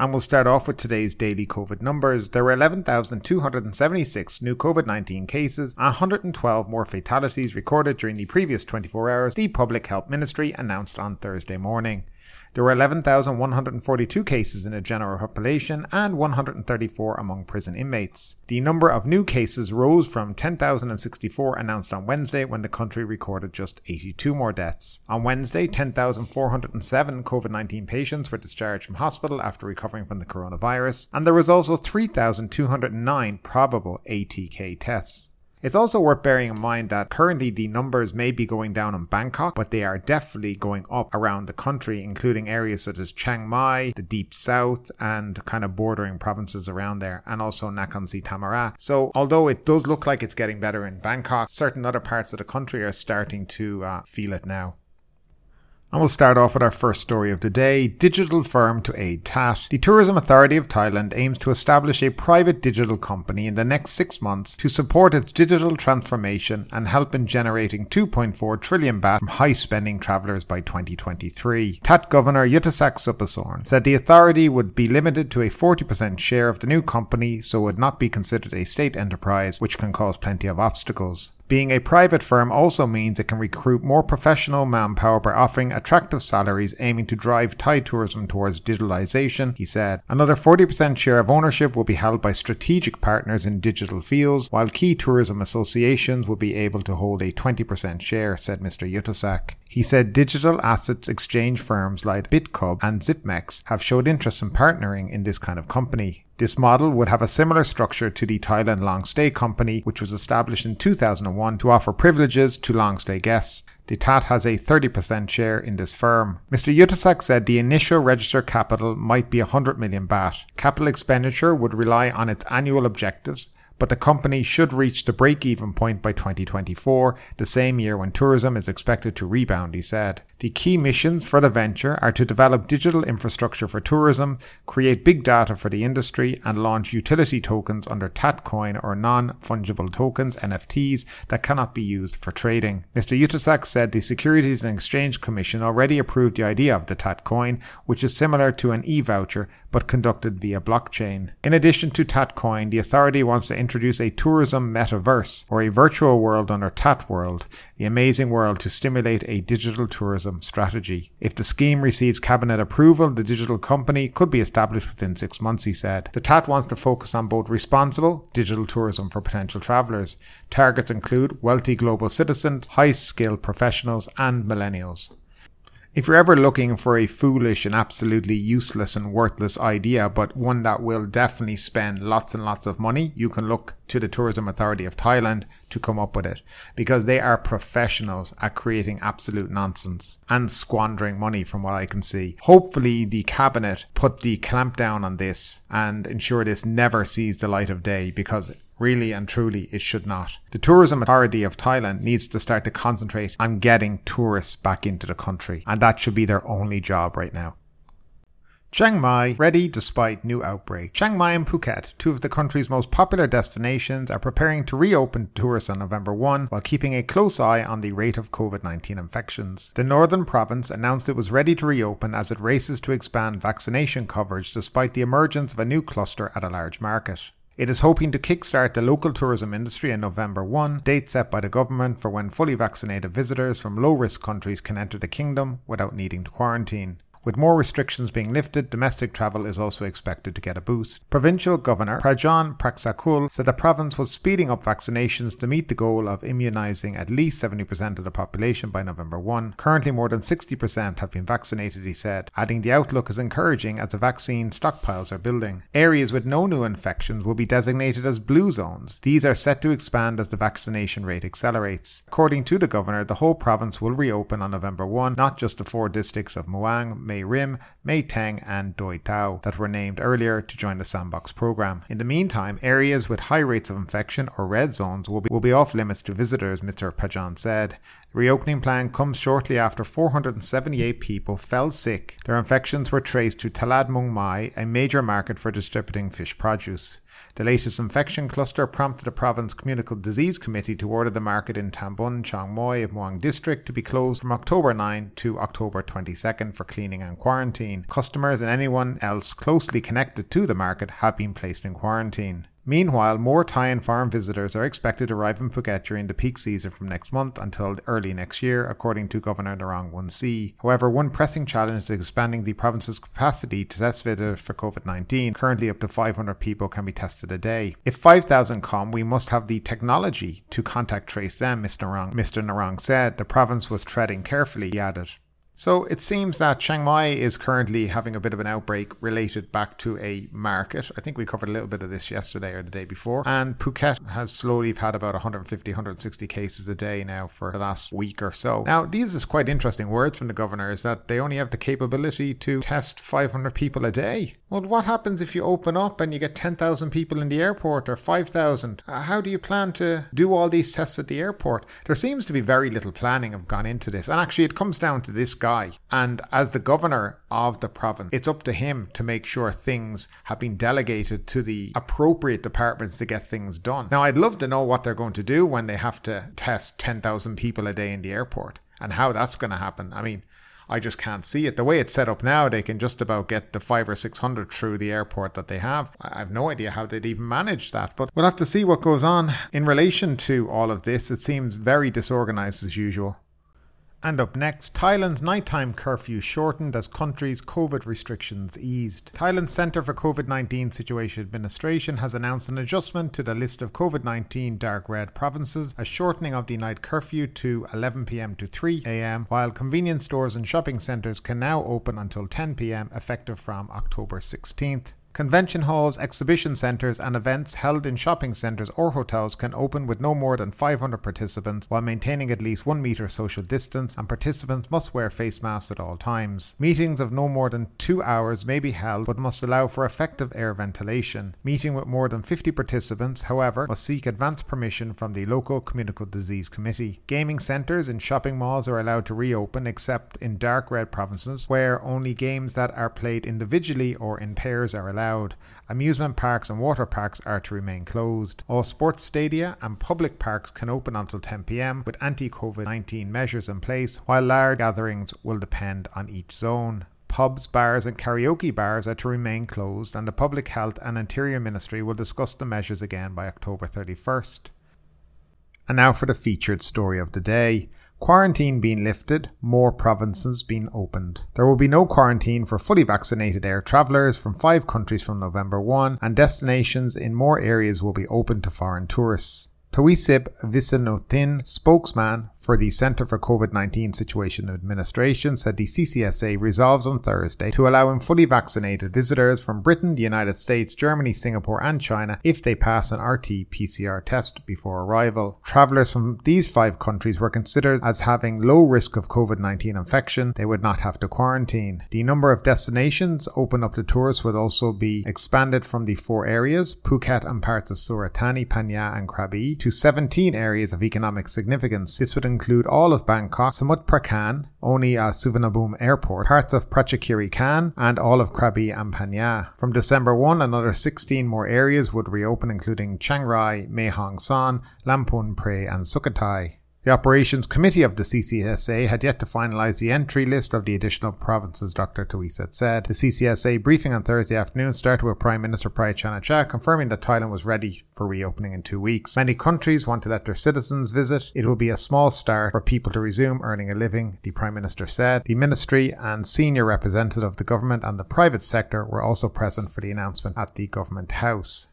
And we'll start off with today's daily COVID numbers. There were 11,276 new COVID 19 cases, 112 more fatalities recorded during the previous 24 hours, the Public Health Ministry announced on Thursday morning. There were 11,142 cases in the general population and 134 among prison inmates. The number of new cases rose from 10,064 announced on Wednesday when the country recorded just 82 more deaths. On Wednesday, 10,407 COVID 19 patients were discharged from hospital after recovering from the coronavirus, and there was also 3,209 probable ATK tests. It's also worth bearing in mind that currently the numbers may be going down in Bangkok, but they are definitely going up around the country, including areas such as Chiang Mai, the deep south, and kind of bordering provinces around there, and also Nakhon Si Thammarat. So, although it does look like it's getting better in Bangkok, certain other parts of the country are starting to uh, feel it now. And we'll start off with our first story of the day digital firm to aid TAT. The Tourism Authority of Thailand aims to establish a private digital company in the next six months to support its digital transformation and help in generating 2.4 trillion baht from high spending travellers by 2023. TAT Governor Yuthasak Supasorn said the authority would be limited to a 40% share of the new company so would not be considered a state enterprise, which can cause plenty of obstacles. Being a private firm also means it can recruit more professional manpower by offering attractive salaries aiming to drive Thai tourism towards digitalization, he said. Another 40% share of ownership will be held by strategic partners in digital fields, while key tourism associations will be able to hold a 20% share, said Mr. Yuthasak. He said digital assets exchange firms like Bitkub and ZipMex have showed interest in partnering in this kind of company. This model would have a similar structure to the Thailand Long Stay Company, which was established in 2001 to offer privileges to long stay guests. The TAT has a 30% share in this firm. Mr. Yuthasak said the initial registered capital might be 100 million baht. Capital expenditure would rely on its annual objectives but the company should reach the break even point by 2024, the same year when tourism is expected to rebound, he said. The key missions for the venture are to develop digital infrastructure for tourism, create big data for the industry, and launch utility tokens under Tatcoin or non fungible tokens, NFTs, that cannot be used for trading. Mr. Yuthasak said the Securities and Exchange Commission already approved the idea of the Tatcoin, which is similar to an e voucher but conducted via blockchain. In addition to Tatcoin, the authority wants to introduce a tourism metaverse or a virtual world under Tatworld, the amazing world to stimulate a digital tourism strategy. If the scheme receives cabinet approval, the digital company could be established within six months, he said. The TAT wants to focus on both responsible digital tourism for potential travellers. Targets include wealthy global citizens, high skilled professionals, and millennials. If you're ever looking for a foolish and absolutely useless and worthless idea, but one that will definitely spend lots and lots of money, you can look to the Tourism Authority of Thailand to come up with it because they are professionals at creating absolute nonsense and squandering money from what I can see. Hopefully the cabinet put the clamp down on this and ensure this never sees the light of day because Really and truly, it should not. The Tourism Authority of Thailand needs to start to concentrate on getting tourists back into the country, and that should be their only job right now. Chiang Mai ready despite new outbreak. Chiang Mai and Phuket, two of the country's most popular destinations, are preparing to reopen to tourists on November 1 while keeping a close eye on the rate of COVID 19 infections. The northern province announced it was ready to reopen as it races to expand vaccination coverage despite the emergence of a new cluster at a large market. It is hoping to kickstart the local tourism industry in November 1, date set by the government for when fully vaccinated visitors from low risk countries can enter the kingdom without needing to quarantine. With more restrictions being lifted, domestic travel is also expected to get a boost. Provincial Governor Prachon Pratsakul said the province was speeding up vaccinations to meet the goal of immunizing at least 70% of the population by November 1. Currently, more than 60% have been vaccinated, he said, adding the outlook is encouraging as the vaccine stockpiles are building. Areas with no new infections will be designated as blue zones. These are set to expand as the vaccination rate accelerates. According to the governor, the whole province will reopen on November 1, not just the four districts of Muang, Mae Rim, Mae Taeng, and Doi Tao that were named earlier to join the sandbox program. In the meantime, areas with high rates of infection or red zones will be, will be off limits to visitors, Mr. Pajan said. The reopening plan comes shortly after 478 people fell sick. Their infections were traced to Talad Muang Mai, a major market for distributing fish produce. The latest infection cluster prompted the province communicable disease committee to order the market in Tambon, Chang Moi, of Muang district to be closed from October 9 to October 22nd for cleaning and quarantine. Customers and anyone else closely connected to the market have been placed in quarantine. Meanwhile, more Thai and foreign visitors are expected to arrive in Phuket during the peak season from next month until early next year, according to Governor Narong Woonciew. However, one pressing challenge is expanding the province's capacity to test visitors for COVID 19. Currently, up to 500 people can be tested a day. If 5,000 come, we must have the technology to contact trace them, Mr. Narong, Mr. Narong said. The province was treading carefully, he added. So it seems that Chiang Mai is currently having a bit of an outbreak related back to a market. I think we covered a little bit of this yesterday or the day before. And Phuket has slowly had about 150, 160 cases a day now for the last week or so. Now, these is quite interesting words from the governor is that they only have the capability to test 500 people a day. Well, what happens if you open up and you get 10,000 people in the airport or 5,000? Uh, how do you plan to do all these tests at the airport? There seems to be very little planning have gone into this. And actually, it comes down to this guy. And as the governor of the province, it's up to him to make sure things have been delegated to the appropriate departments to get things done. Now, I'd love to know what they're going to do when they have to test 10,000 people a day in the airport and how that's going to happen. I mean, I just can't see it. The way it's set up now, they can just about get the five or six hundred through the airport that they have. I have no idea how they'd even manage that, but we'll have to see what goes on. In relation to all of this, it seems very disorganized as usual. And up next, Thailand's nighttime curfew shortened as country's COVID restrictions eased. Thailand's Centre for COVID 19 Situation Administration has announced an adjustment to the list of COVID 19 dark red provinces, a shortening of the night curfew to 11pm to 3am, while convenience stores and shopping centres can now open until 10pm effective from October 16th. Convention halls, exhibition centres, and events held in shopping centres or hotels can open with no more than 500 participants while maintaining at least 1 metre social distance, and participants must wear face masks at all times. Meetings of no more than 2 hours may be held but must allow for effective air ventilation. Meeting with more than 50 participants, however, must seek advance permission from the local communicable disease committee. Gaming centres in shopping malls are allowed to reopen except in dark red provinces where only games that are played individually or in pairs are allowed allowed. Amusement parks and water parks are to remain closed. All sports stadia and public parks can open until 10 pm with anti COVID 19 measures in place, while large gatherings will depend on each zone. Pubs, bars, and karaoke bars are to remain closed, and the Public Health and Interior Ministry will discuss the measures again by October 31st. And now for the featured story of the day. Quarantine being lifted, more provinces being opened. There will be no quarantine for fully vaccinated air travellers from five countries from November 1, and destinations in more areas will be open to foreign tourists. Taweesilp Visanuyothin, spokesman for the Centre for COVID 19 Situation Administration said the CCSA resolves on Thursday to allow in fully vaccinated visitors from Britain, the United States, Germany, Singapore, and China if they pass an RT PCR test before arrival. Travellers from these five countries were considered as having low risk of COVID 19 infection. They would not have to quarantine. The number of destinations open up to tourists would also be expanded from the four areas Phuket and parts of Surat Thani, Phang and Krabi to 17 areas of economic significance. This would include all of Bangkok, Samut Prakan, only at Suvarnabhumi Airport, parts of Prachuapkhiri Khan, and all of Krabi and From December 1, another 16 more areas would reopen, including Chiang Rai, Mae Hong Son, Lamphun Phrae, and Sukhothai. The Operations Committee of the CCSA had yet to finalise the entry list of the additional provinces, Dr. Taweesilp said. The CCSA briefing on Thursday afternoon started with Prime Minister Prayut Chan-o-cha confirming that Thailand was ready for reopening in two weeks. Many countries want to let their citizens visit. It will be a small start for people to resume earning a living, the Prime Minister said. The Ministry and senior representative of the government and the private sector were also present for the announcement at the Government House.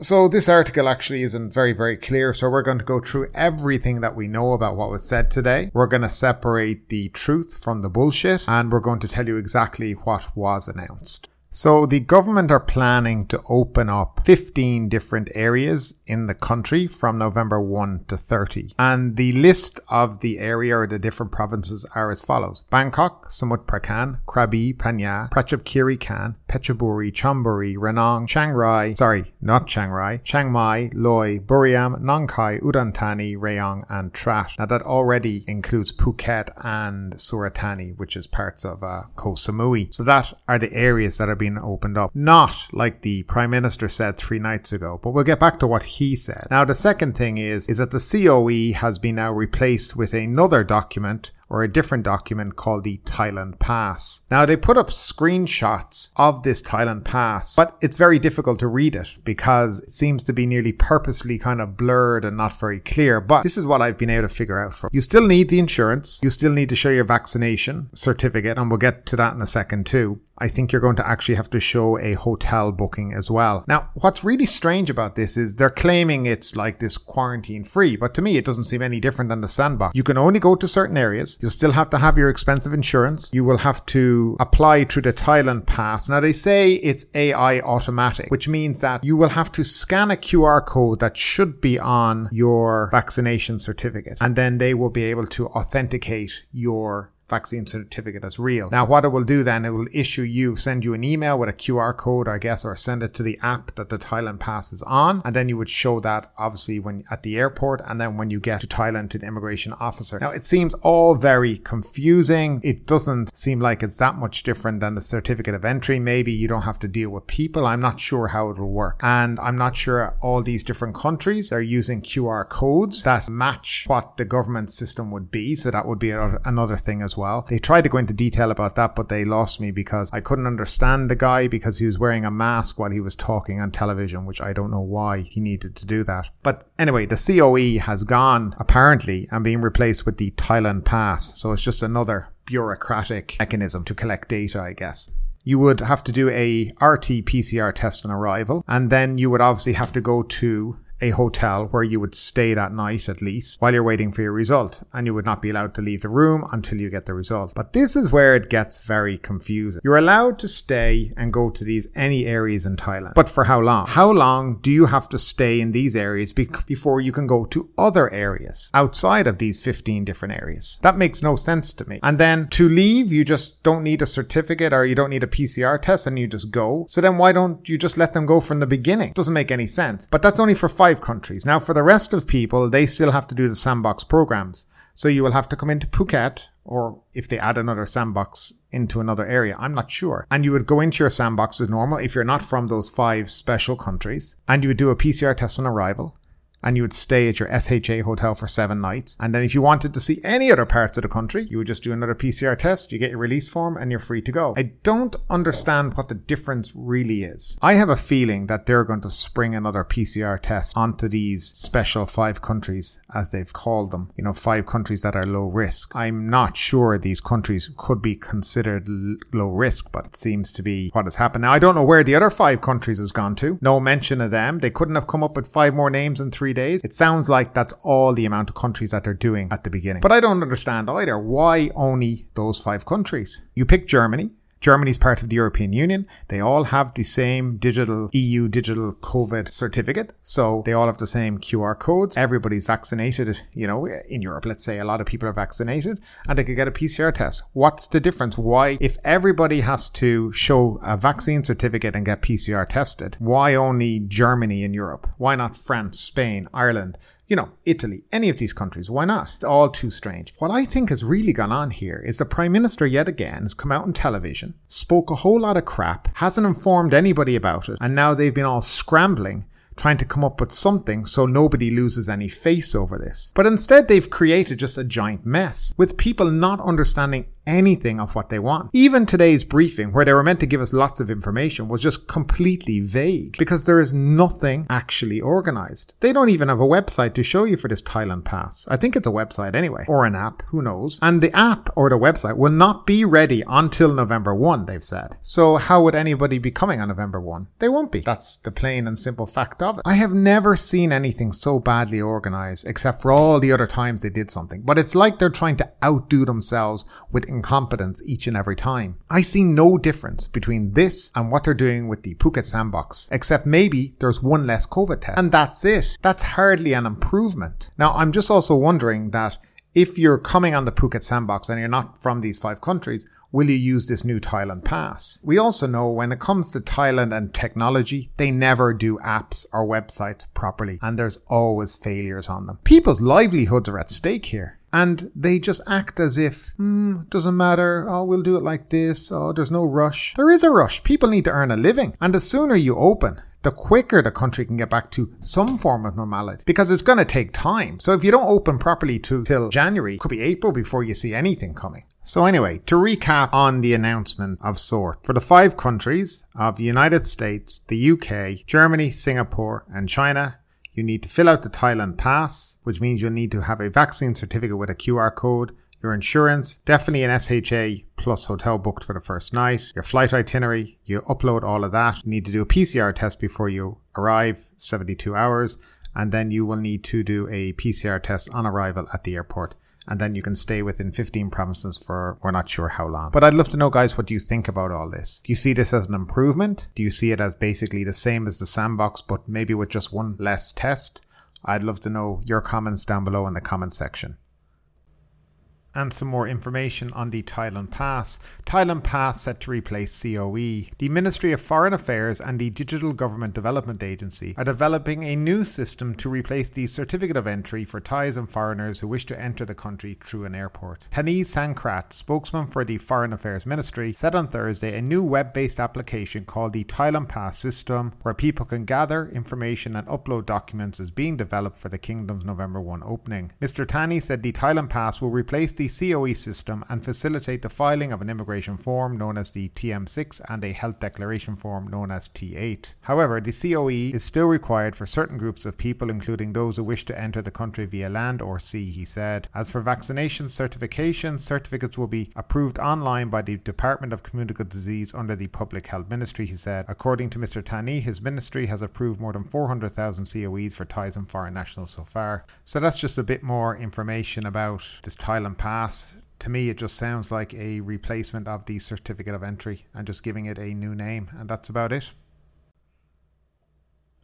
So this article actually isn't very, very clear. So we're going to go through everything that we know about what was said today. We're going to separate the truth from the bullshit and we're going to tell you exactly what was announced. So the government are planning to open up 15 different areas in the country from November 1 to 30. And the list of the area or the different provinces are as follows. Bangkok, Samut Prakan, Krabi, Phang, Prachap Khan, Phetchaburi, Chonburi, Ranong, Chiang Rai, sorry, not Chiang Rai, Chiang Mai, Loei, Buriram, Nong Khai, Udon Thani, Rayong and Trat. Now that already includes Phuket and Surat Thani, which is parts of uh, Koh Samui. So that are the areas that are being opened up. Not like the Prime Minister said three nights ago, but we'll get back to what he said. Now, the second thing is, is that the COE has been now replaced with another document or a different document called the Thailand Pass. Now they put up screenshots of this Thailand Pass, but it's very difficult to read it because it seems to be nearly purposely kind of blurred and not very clear. But this is what I've been able to figure out for. You still need the insurance. You still need to show your vaccination certificate and we'll get to that in a second too. I think you're going to actually have to show a hotel booking as well. Now, what's really strange about this is they're claiming it's like this quarantine free, but to me, it doesn't seem any different than the sandbox. You can only go to certain areas. You'll still have to have your expensive insurance. You will have to apply through the Thailand pass. Now, they say it's AI automatic, which means that you will have to scan a QR code that should be on your vaccination certificate, and then they will be able to authenticate your vaccine certificate as real. Now, what it will do then, it will issue you, send you an email with a QR code, I guess, or send it to the app that the Thailand pass is on. And then you would show that obviously when at the airport and then when you get to Thailand to the immigration officer. Now, it seems all very confusing. It doesn't seem like it's that much different than the certificate of entry. Maybe you don't have to deal with people. I'm not sure how it will work. And I'm not sure all these different countries are using QR codes that match what the government system would be. So that would be another thing as well. They tried to go into detail about that, but they lost me because I couldn't understand the guy because he was wearing a mask while he was talking on television, which I don't know why he needed to do that. But anyway, the COE has gone apparently and being replaced with the Thailand Pass. So it's just another bureaucratic mechanism to collect data, I guess you would have to do a RT PCR test on arrival, and then you would obviously have to go to a hotel where you would stay that night at least while you're waiting for your result and you would not be allowed to leave the room until you get the result. But this is where it gets very confusing. You're allowed to stay and go to these any areas in Thailand. But for how long? How long do you have to stay in these areas be- before you can go to other areas outside of these 15 different areas? That makes no sense to me. And then to leave, you just don't need a certificate or you don't need a PCR test and you just go. So then why don't you just let them go from the beginning? It doesn't make any sense. But that's only for five five countries. Now, for the rest of people, they still have to do the sandbox programs. So you will have to come into Phuket, or if they add another sandbox into another area, I'm not sure. And you would go into your sandbox as normal if you're not from those five special countries, and you would do a PCR test on arrival and you would stay at your SHA hotel for seven nights. And then if you wanted to see any other parts of the country, you would just do another PCR test, you get your release form and you're free to go. I don't understand what the difference really is. I have a feeling that they're going to spring another PCR test onto these special five countries, as they've called them, you know, five countries that are low risk. I'm not sure these countries could be considered low risk, but it seems to be what has happened. Now, I don't know where the other five countries has gone to. No mention of them. They couldn't have come up with five more names in three days. It sounds like that's all the amount of countries that they're doing at the beginning. But I don't understand either. Why only those five countries? You pick Germany. Germany's part of the European Union. They all have the same digital EU digital COVID certificate. So they all have the same QR codes. Everybody's vaccinated, you know, in Europe, let's say a lot of people are vaccinated and they could get a PCR test. What's the difference? Why, if everybody has to show a vaccine certificate and get PCR tested, why only Germany in Europe? Why not France, Spain, Ireland? You know, Italy, any of these countries. Why not? It's all too strange. What I think has really gone on here is the Prime Minister yet again has come out on television, spoke a whole lot of crap, hasn't informed anybody about it, and now they've been all scrambling trying to come up with something so nobody loses any face over this. But instead, they've created just a giant mess with people not understanding anything of what they want. Even today's briefing, where they were meant to give us lots of information, was just completely vague because there is nothing actually organized. They don't even have a website to show you for this Thailand pass. I think it's a website anyway, or an app, who knows. And the app or the website will not be ready until November 1, they've said. So how would anybody be coming on November 1? They won't be. That's the plain and simple fact of it. I have never seen anything so badly organized except for all the other times they did something. But it's like they're trying to outdo themselves with incompetence each and every time. I see no difference between this and what they're doing with the Phuket sandbox, except maybe there's one less COVID test. And that's it. That's hardly an improvement. Now, I'm just also wondering that if you're coming on the Phuket sandbox and you're not from these five countries, Will you use this new Thailand pass? We also know when it comes to Thailand and technology, they never do apps or websites properly, and there's always failures on them. People's livelihoods are at stake here. And they just act as if, hmm, doesn't matter. Oh, we'll do it like this. Oh, there's no rush. There is a rush. People need to earn a living. And the sooner you open, the quicker the country can get back to some form of normality because it's going to take time. So if you don't open properly to, till January, it could be April before you see anything coming. So anyway, to recap on the announcement of sort, for the five countries of the United States, the UK, Germany, Singapore, and China, you need to fill out the Thailand pass, which means you'll need to have a vaccine certificate with a QR code your insurance, definitely an SHA plus hotel booked for the first night, your flight itinerary, you upload all of that. You need to do a PCR test before you arrive, 72 hours, and then you will need to do a PCR test on arrival at the airport. And then you can stay within 15 provinces for we're not sure how long. But I'd love to know, guys, what do you think about all this? Do you see this as an improvement? Do you see it as basically the same as the sandbox, but maybe with just one less test? I'd love to know your comments down below in the comment section and some more information on the Thailand Pass. Thailand Pass set to replace COE. The Ministry of Foreign Affairs and the Digital Government Development Agency are developing a new system to replace the certificate of entry for Thais and foreigners who wish to enter the country through an airport. Tanee Sangrat, spokesman for the Foreign Affairs Ministry, said on Thursday a new web based application called the Thailand Pass system, where people can gather information and upload documents, is being developed for the Kingdom's November 1 opening. Mr. Tanee said the Thailand Pass will replace the COE system and facilitate the filing of an immigration form known as the TM6 and a health declaration form known as T8. However, the COE is still required for certain groups of people, including those who wish to enter the country via land or sea, he said. As for vaccination certification, certificates will be approved online by the Department of Communicable Disease under the Public Health Ministry, he said. According to Mr. Tanee, his ministry has approved more than 400,000 COEs for Thais and foreign nationals so far. So that's just a bit more information about this Thailand pass. To me, it just sounds like a replacement of the certificate of entry and just giving it a new name, and that's about it.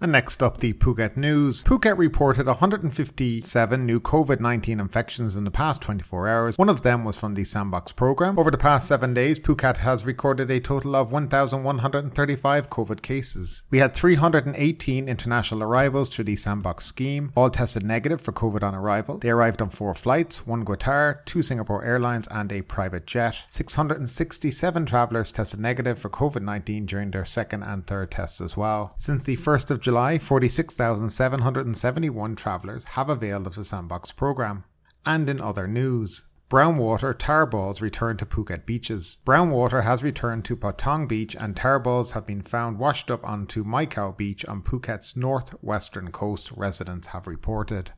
And next up, the Phuket news. Phuket reported 157 new COVID 19 infections in the past 24 hours. One of them was from the Sandbox program. Over the past seven days, Phuket has recorded a total of 1,135 COVID cases. We had 318 international arrivals through the Sandbox scheme, all tested negative for COVID on arrival. They arrived on four flights one Qatar, two Singapore Airlines, and a private jet. 667 travellers tested negative for COVID 19 during their second and third tests as well. Since the 1st of July, 46,771 travellers have availed of the Sandbox programme. And in other news, Brownwater tar balls return to Phuket beaches. Brownwater has returned to Patong Beach and tar balls have been found washed up onto Mai Khao Beach on Phuket's northwestern coast, residents have reported.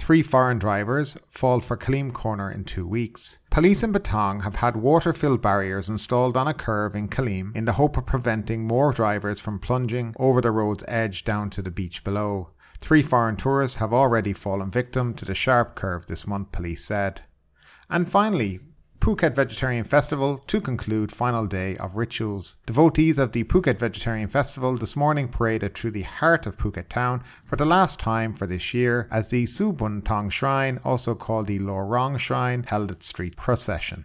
Three foreign drivers fall for Kalim Corner in two weeks. Police in Patong have had water filled barriers installed on a curve in Kalim in the hope of preventing more drivers from plunging over the road's edge down to the beach below. Three foreign tourists have already fallen victim to the sharp curve this month, police said. And finally, Phuket Vegetarian Festival to conclude final day of rituals. Devotees of the Phuket Vegetarian Festival this morning paraded through the heart of Phuket town for the last time for this year as the Subun Thong Shrine, also called the Lorong Shrine, held its street procession.